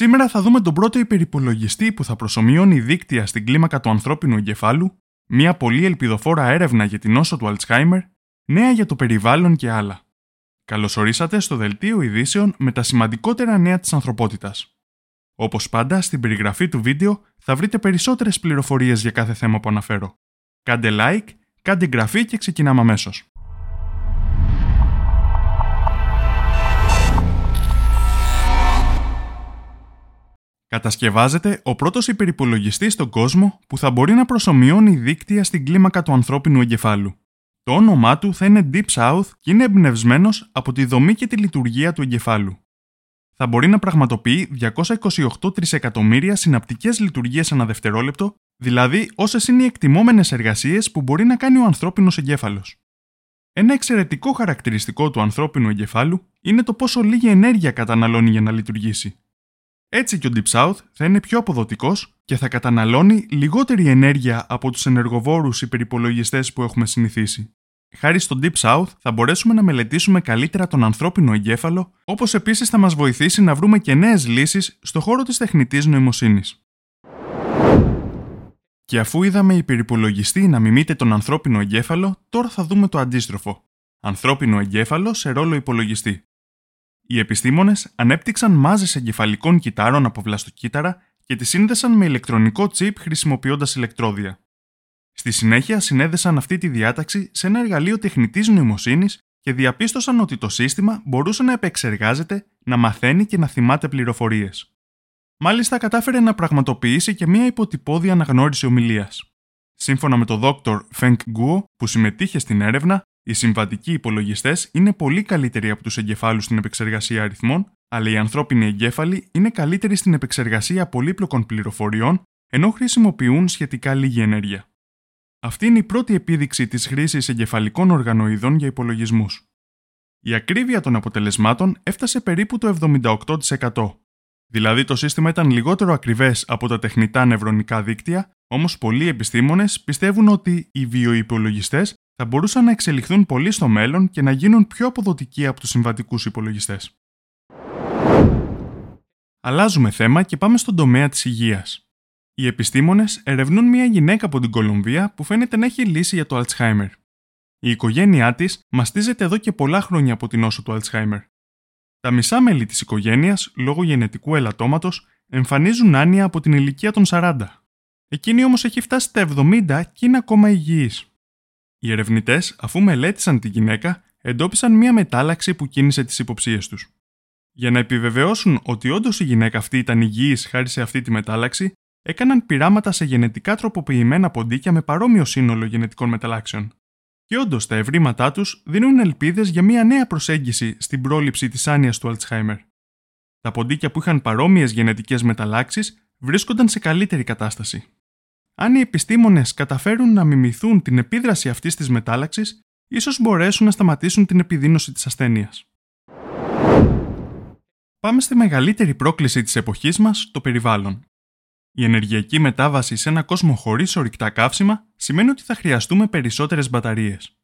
Σήμερα θα δούμε τον πρώτο υπερυπολογιστή που θα προσωμιώνει δίκτυα στην κλίμακα του ανθρώπινου εγκεφάλου, μια πολύ ελπιδοφόρα έρευνα για την νόσο του Αλτσχάιμερ, νέα για το περιβάλλον και άλλα. Καλωσορίσατε στο δελτίο ειδήσεων με τα σημαντικότερα νέα της ανθρωπότητας. Όπως πάντα, στην περιγραφή του βίντεο θα βρείτε περισσότερες πληροφορίες για κάθε θέμα που αναφέρω. Κάντε like, κάντε εγγραφή και ξεκινάμε αμέσως. Κατασκευάζεται ο πρώτος υπερυπολογιστής στον κόσμο που θα μπορεί να προσωμιώνει δίκτυα στην κλίμακα του ανθρώπινου εγκεφάλου. Το όνομά του θα είναι Deep South και είναι εμπνευσμένος από τη δομή και τη λειτουργία του εγκεφάλου. Θα μπορεί να πραγματοποιεί 228 τρισεκατομμύρια συναπτικές λειτουργίες ανά δευτερόλεπτο, δηλαδή όσες είναι οι εκτιμόμενες εργασίες που μπορεί να κάνει ο ανθρώπινος εγκέφαλος. Ένα εξαιρετικό χαρακτηριστικό του ανθρώπινου εγκεφάλου είναι το πόσο λίγη ενέργεια καταναλώνει για να λειτουργήσει. Έτσι και ο Deep South θα είναι πιο αποδοτικός και θα καταναλώνει λιγότερη ενέργεια από τους ενεργοβόρους υπερυπολογιστές που έχουμε συνηθίσει. Χάρη στο Deep South θα μπορέσουμε να μελετήσουμε καλύτερα τον ανθρώπινο εγκέφαλο, όπως επίσης θα μας βοηθήσει να βρούμε και νέες λύσεις στο χώρο της τεχνητής νοημοσύνης. Και αφού είδαμε υπερυπολογιστή να μιμείται τον ανθρώπινο εγκέφαλο, τώρα θα δούμε το αντίστροφο. Ανθρώπινο εγκέφαλο σε ρόλο υπολογιστή. Οι επιστήμονες ανέπτυξαν μάζες εγκεφαλικών κυτάρων από βλαστοκύτταρα και τη σύνδεσαν με ηλεκτρονικό τσίπ χρησιμοποιώντας ηλεκτρόδια. Στη συνέχεια συνέδεσαν αυτή τη διάταξη σε ένα εργαλείο τεχνητής νοημοσύνης και διαπίστωσαν ότι το σύστημα μπορούσε να επεξεργάζεται, να μαθαίνει και να θυμάται πληροφορίες. Μάλιστα κατάφερε να πραγματοποιήσει και μία υποτυπώδη αναγνώριση ομιλίας. Σύμφωνα με τον Dr. Feng Guo, που συμμετείχε στην έρευνα, οι συμβατικοί υπολογιστές είναι πολύ καλύτεροι από τους εγκεφάλους στην επεξεργασία αριθμών, αλλά οι ανθρώπινοι εγκέφαλοι είναι καλύτεροι στην επεξεργασία πολύπλοκων πληροφοριών, ενώ χρησιμοποιούν σχετικά λίγη ενέργεια. Αυτή είναι η πρώτη επίδειξη της χρήσης εγκεφαλικών οργανοειδών για υπολογισμούς. Η ακρίβεια των αποτελεσμάτων έφτασε περίπου το 78%. Δηλαδή το σύστημα ήταν λιγότερο ακριβές από τα τεχνητά νευρονικά δίκτυα, όμως πολλοί επιστήμονες πιστεύουν ότι οι βιοϋπολογιστές θα μπορούσαν να εξελιχθούν πολύ στο μέλλον και να γίνουν πιο αποδοτικοί από τους συμβατικούς υπολογιστές. Αλλάζουμε θέμα και πάμε στον τομέα της υγείας. Οι επιστήμονες ερευνούν μια γυναίκα από την Κολομβία που φαίνεται να έχει λύση για το Αλτσχάιμερ. Η οικογένειά της μαστίζεται εδώ και πολλά χρόνια από την νόσο του Αλτσχάιμερ. Τα μισά μέλη της οικογένειας, λόγω γενετικού ελαττώματος, εμφανίζουν άνοια από την ηλικία των 40. Εκείνη όμως έχει φτάσει στα 70 και είναι ακόμα υγιής. Οι ερευνητές, αφού μελέτησαν τη γυναίκα, εντόπισαν μία μετάλλαξη που κίνησε τις υποψίες τους. Για να επιβεβαιώσουν ότι όντως η γυναίκα αυτή ήταν υγιής χάρη σε αυτή τη μετάλλαξη, έκαναν πειράματα σε γενετικά τροποποιημένα ποντίκια με παρόμοιο σύνολο γενετικών μεταλλάξεων. Και όντως τα ευρήματά τους δίνουν ελπίδες για μία νέα προσέγγιση στην πρόληψη της άνοιας του Αλτσχάιμερ. Τα ποντίκια που είχαν παρόμοιες γενετικές μεταλλάξεις βρίσκονταν σε καλύτερη κατάσταση. Αν οι επιστήμονες καταφέρουν να μιμηθούν την επίδραση αυτής της μετάλλαξης, ίσως μπορέσουν να σταματήσουν την επιδείνωση της ασθένειας. Πάμε στη μεγαλύτερη πρόκληση της εποχής μας, το περιβάλλον. Η ενεργειακή μετάβαση σε ένα κόσμο χωρίς ορυκτά καύσιμα σημαίνει ότι θα χρειαστούμε περισσότερες μπαταρίες.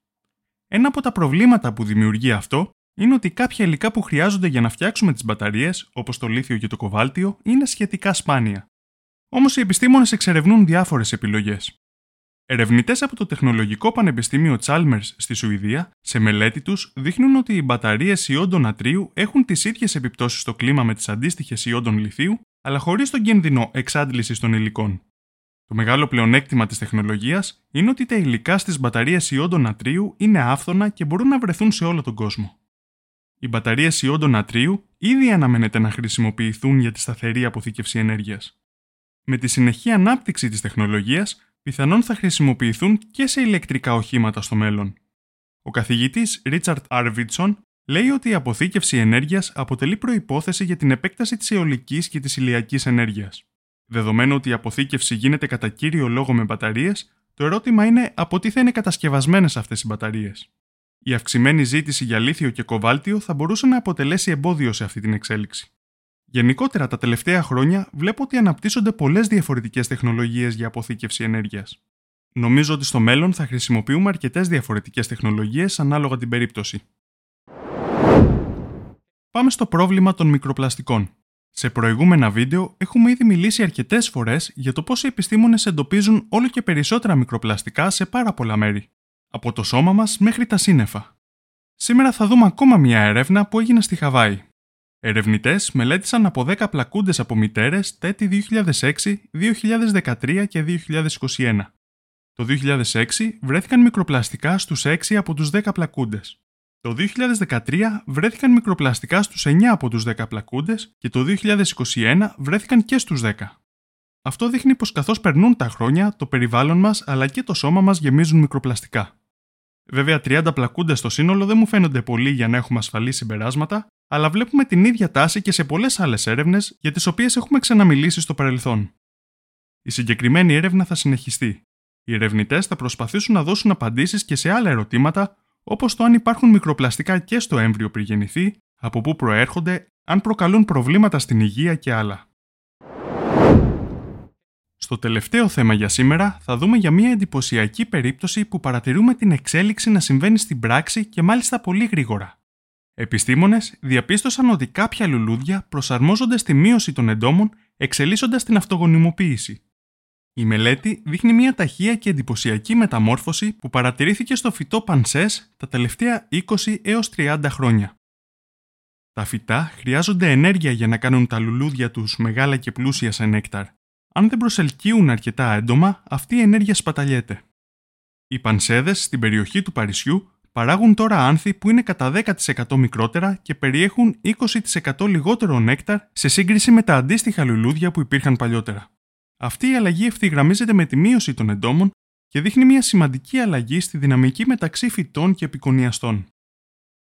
Ένα από τα προβλήματα που δημιουργεί αυτό είναι ότι κάποια υλικά που χρειάζονται για να φτιάξουμε τις μπαταρίες, όπως το λίθιο και το κοβάλτιο, είναι σχετικά σπάνια. Όμως οι επιστήμονες εξερευνούν διάφορες επιλογές. Ερευνητές από το Τεχνολογικό Πανεπιστήμιο Chalmers στη Σουηδία, σε μελέτη τους, δείχνουν ότι οι μπαταρίες ιόντων νατρίου έχουν τις ίδιες επιπτώσεις στο κλίμα με τις αντίστοιχες ιόντων λιθίου, αλλά χωρίς τον κίνδυνο εξάντλησης των υλικών. Το μεγάλο πλεονέκτημα της τεχνολογίας είναι ότι τα υλικά στις μπαταρίες ιόντων νατρίου είναι άφθονα και μπορούν να βρεθούν σε όλο τον κόσμο. Οι μπαταρίες ιόντων νατρίου ήδη αναμένεται να χρησιμοποιηθούν για τη σταθερή αποθήκευση ενέργειας με τη συνεχή ανάπτυξη της τεχνολογίας, πιθανόν θα χρησιμοποιηθούν και σε ηλεκτρικά οχήματα στο μέλλον. Ο καθηγητής Richard Arvidsson λέει ότι η αποθήκευση ενέργειας αποτελεί προϋπόθεση για την επέκταση της αιωλικής και της ηλιακής ενέργειας. Δεδομένου ότι η αποθήκευση γίνεται κατά κύριο λόγο με μπαταρίες, το ερώτημα είναι από τι θα είναι κατασκευασμένες αυτές οι μπαταρίες. Η αυξημένη ζήτηση για λίθιο και κοβάλτιο θα μπορούσε να αποτελέσει εμπόδιο σε αυτή την εξέλιξη. Γενικότερα τα τελευταία χρόνια βλέπω ότι αναπτύσσονται πολλές διαφορετικές τεχνολογίες για αποθήκευση ενέργειας. Νομίζω ότι στο μέλλον θα χρησιμοποιούμε αρκετές διαφορετικές τεχνολογίες ανάλογα την περίπτωση. Πάμε στο πρόβλημα των μικροπλαστικών. Σε προηγούμενα βίντεο έχουμε ήδη μιλήσει αρκετές φορές για το πώς οι επιστήμονες εντοπίζουν όλο και περισσότερα μικροπλαστικά σε πάρα πολλά μέρη, από το σώμα μας μέχρι τα σύννεφα. Σήμερα θα δούμε ακόμα μια έρευνα που έγινε στη Χαβάη. Ερευνητές μελέτησαν από 10 πλακούντες από μητέρες τα έτη 2006, 2013 και 2021. Το 2006 βρέθηκαν μικροπλαστικά στους 6 από τους 10 πλακούντες. Το 2013 βρέθηκαν μικροπλαστικά στους 9 από τους 10 πλακούντες και το 2021 βρέθηκαν και στους 10. Αυτό δείχνει πως καθώς περνούν τα χρόνια, το περιβάλλον μας αλλά και το σώμα μας γεμίζουν μικροπλαστικά. Βέβαια, 30 πλακούντες στο σύνολο δεν μου φαίνονται πολύ για να έχουμε ασφαλή συμπεράσματα, αλλά βλέπουμε την ίδια τάση και σε πολλές άλλες έρευνες για τις οποίες έχουμε ξαναμιλήσει στο παρελθόν. Η συγκεκριμένη έρευνα θα συνεχιστεί. Οι ερευνητές θα προσπαθήσουν να δώσουν απαντήσεις και σε άλλα ερωτήματα όπως το αν υπάρχουν μικροπλαστικά και στο έμβριο πριν γεννηθεί, από πού προέρχονται, αν προκαλούν προβλήματα στην υγεία και άλλα. Στο τελευταίο θέμα για σήμερα θα δούμε για μια εντυπωσιακή περίπτωση που παρατηρούμε την εξέλιξη να συμβαίνει στην πράξη και μάλιστα πολύ γρήγορα. Επιστήμονες διαπίστωσαν ότι κάποια λουλούδια προσαρμόζονται στη μείωση των εντόμων εξελίσσοντας την αυτογονιμοποίηση. Η μελέτη δείχνει μια ταχεία και εντυπωσιακή μεταμόρφωση που παρατηρήθηκε στο φυτό πανσές τα τελευταία 20 έως 30 χρόνια. Τα φυτά χρειάζονται ενέργεια για να κάνουν τα λουλούδια τους μεγάλα και πλούσια σε νέκταρ. Αν δεν προσελκύουν αρκετά έντομα, αυτή η ενέργεια σπαταλιέται. Οι πανσέδες στην περιοχή του Παρισιού παράγουν τώρα άνθη που είναι κατά 10% μικρότερα και περιέχουν 20% λιγότερο νέκταρ σε σύγκριση με τα αντίστοιχα λουλούδια που υπήρχαν παλιότερα. Αυτή η αλλαγή ευθυγραμμίζεται με τη μείωση των εντόμων και δείχνει μια σημαντική αλλαγή στη δυναμική μεταξύ φυτών και επικονιαστών.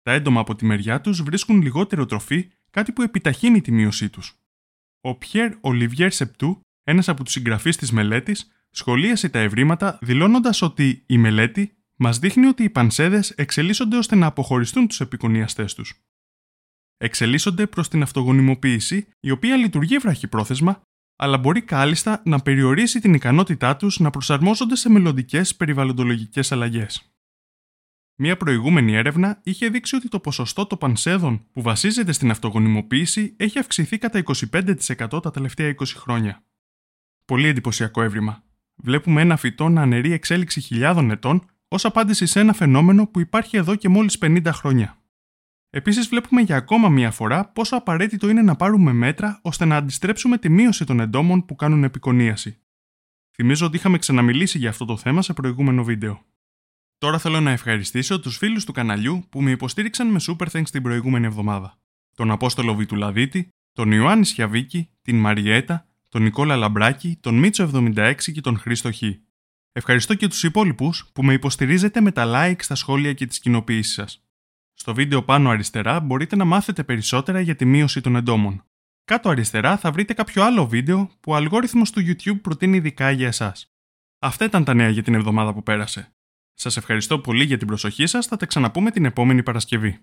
Τα έντομα από τη μεριά τους βρίσκουν λιγότερο τροφή, κάτι που επιταχύνει τη μείωσή τους. Ο Πιέρ Ολιβιέρ Σεπτού, ένας από τους συγγραφείς της μελέτης, σχολίασε τα ευρήματα δηλώνοντας ότι η μελέτη μας δείχνει ότι οι πανσέδες εξελίσσονται ώστε να αποχωριστούν τους επικονιαστές τους. Εξελίσσονται προς την αυτογονιμοποίηση, η οποία λειτουργεί βραχυπρόθεσμα αλλά μπορεί κάλλιστα να περιορίσει την ικανότητά τους να προσαρμόζονται σε μελλοντικές περιβαλλοντολογικές αλλαγές. Μία προηγούμενη έρευνα είχε δείξει ότι το ποσοστό των πανσέδων που βασίζεται στην αυτογονιμοποίηση έχει αυξηθεί κατά 25% τα τελευταία 20 χρόνια. Πολύ εντυπωσιακό έβριμα. Βλέπουμε ένα φυτό να αναιρεί εξέλιξη χιλιάδων ετών ως απάντηση σε ένα φαινόμενο που υπάρχει εδώ και μόλις 50 χρόνια. Επίσης, βλέπουμε για ακόμα μία φορά πόσο απαραίτητο είναι να πάρουμε μέτρα ώστε να αντιστρέψουμε τη μείωση των εντόμων που κάνουν επικονίαση. Θυμίζω ότι είχαμε ξαναμιλήσει για αυτό το θέμα σε προηγούμενο βίντεο. Τώρα θέλω να ευχαριστήσω τους φίλους του καναλιού που με υποστήριξαν με Super Thanks την προηγούμενη εβδομάδα. Τον Απόστολο Βιτουλαδίτη, τον Ιωάννη Σιαβίκη, την Μαριέτα, τον Νικόλα Λαμπράκη, τον Μίτσο 76 και τον Χρήστο Χ. Ευχαριστώ και τους υπόλοιπους που με υποστηρίζετε με τα like στα σχόλια και τις κοινοποιήσει σας. Στο βίντεο πάνω αριστερά μπορείτε να μάθετε περισσότερα για τη μείωση των εντόμων. Κάτω αριστερά θα βρείτε κάποιο άλλο βίντεο που ο αλγόριθμος του YouTube προτείνει ειδικά για εσάς. Αυτά ήταν τα νέα για την εβδομάδα που πέρασε. Σας ευχαριστώ πολύ για την προσοχή σας, θα τα ξαναπούμε την επόμενη Παρασκευή.